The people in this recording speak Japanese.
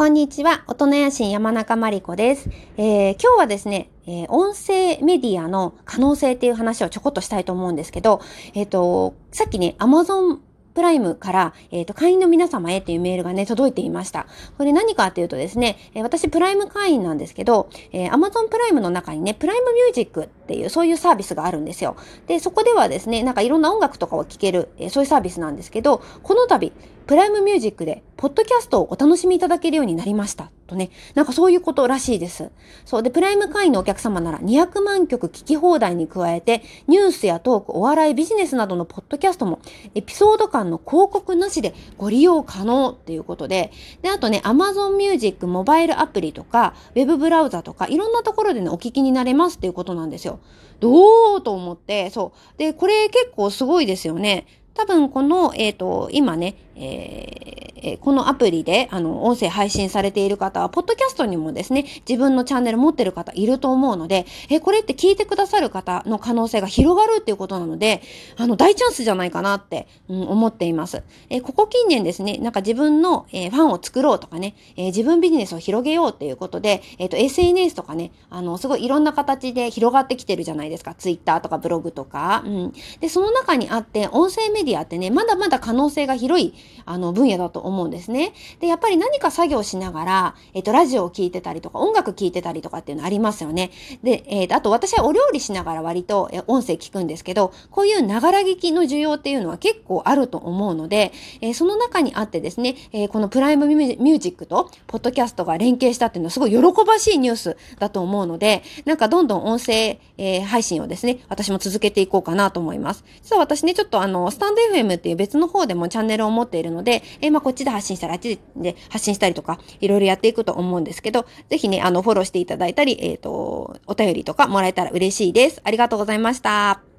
こんにちは、大人野心山中真理子です。えー、今日はですね、えー、音声メディアの可能性っていう話をちょこっとしたいと思うんですけど、えっ、ー、と、さっきね、Amazon プライムから、えっ、ー、と、会員の皆様へっていうメールがね、届いていました。これ何かっていうとですね、え、私プライム会員なんですけど、えー、Amazon プライムの中にね、プライムミュージックっていう、そういうサービスがあるんですよ。で、そこではですね、なんかいろんな音楽とかを聴ける、えー、そういうサービスなんですけど、この度、プライムミュージックで、ポッドキャストをお楽しみいただけるようになりました。とね、なんかそういうことらしいです。そう。で、プライム会員のお客様なら200万曲聞き放題に加えて、ニュースやトーク、お笑い、ビジネスなどのポッドキャストも、エピソード間の広告なしでご利用可能っていうことで、で、あとね、Amazon Music モバイルアプリとか、ウェブブラウザとか、いろんなところでね、お聞きになれますっていうことなんですよ。どうと思って、そう。で、これ結構すごいですよね。多分この、えっ、ー、と、今ね、えー、えこのアプリで、あの、音声配信されている方は、ポッドキャストにもですね、自分のチャンネル持ってる方いると思うので、え、これって聞いてくださる方の可能性が広がるっていうことなので、あの、大チャンスじゃないかなって、うん、思っています。え、ここ近年ですね、なんか自分の、えー、ファンを作ろうとかね、えー、自分ビジネスを広げようっていうことで、えっ、と、SNS とかね、あの、すごいいろんな形で広がってきてるじゃないですか。Twitter とかブログとか。うん。で、その中にあって、音声メディアってね、まだまだ可能性が広い、あの、分野だと思思うんですね。で、やっぱり何か作業しながら、えっ、と、ラジオを聴いてたりとか、音楽聴いてたりとかっていうのありますよね。で、えー、あと私はお料理しながら割と、え音声聞くんですけど、こういうながら聞きの需要っていうのは結構あると思うので、え、その中にあってですね、え、このプライムミュージックと、ポッドキャストが連携したっていうのはすごい喜ばしいニュースだと思うので、なんかどんどん音声、え、配信をですね、私も続けていこうかなと思います。実は私ね、ちょっとあの、スタンド FM っていう別の方でもチャンネルを持っているので、え、まあこっちで発信したりあっちで発信したりとか、いろいろやっていくと思うんですけど、ぜひね、あの、フォローしていただいたり、えっ、ー、と、お便りとかもらえたら嬉しいです。ありがとうございました。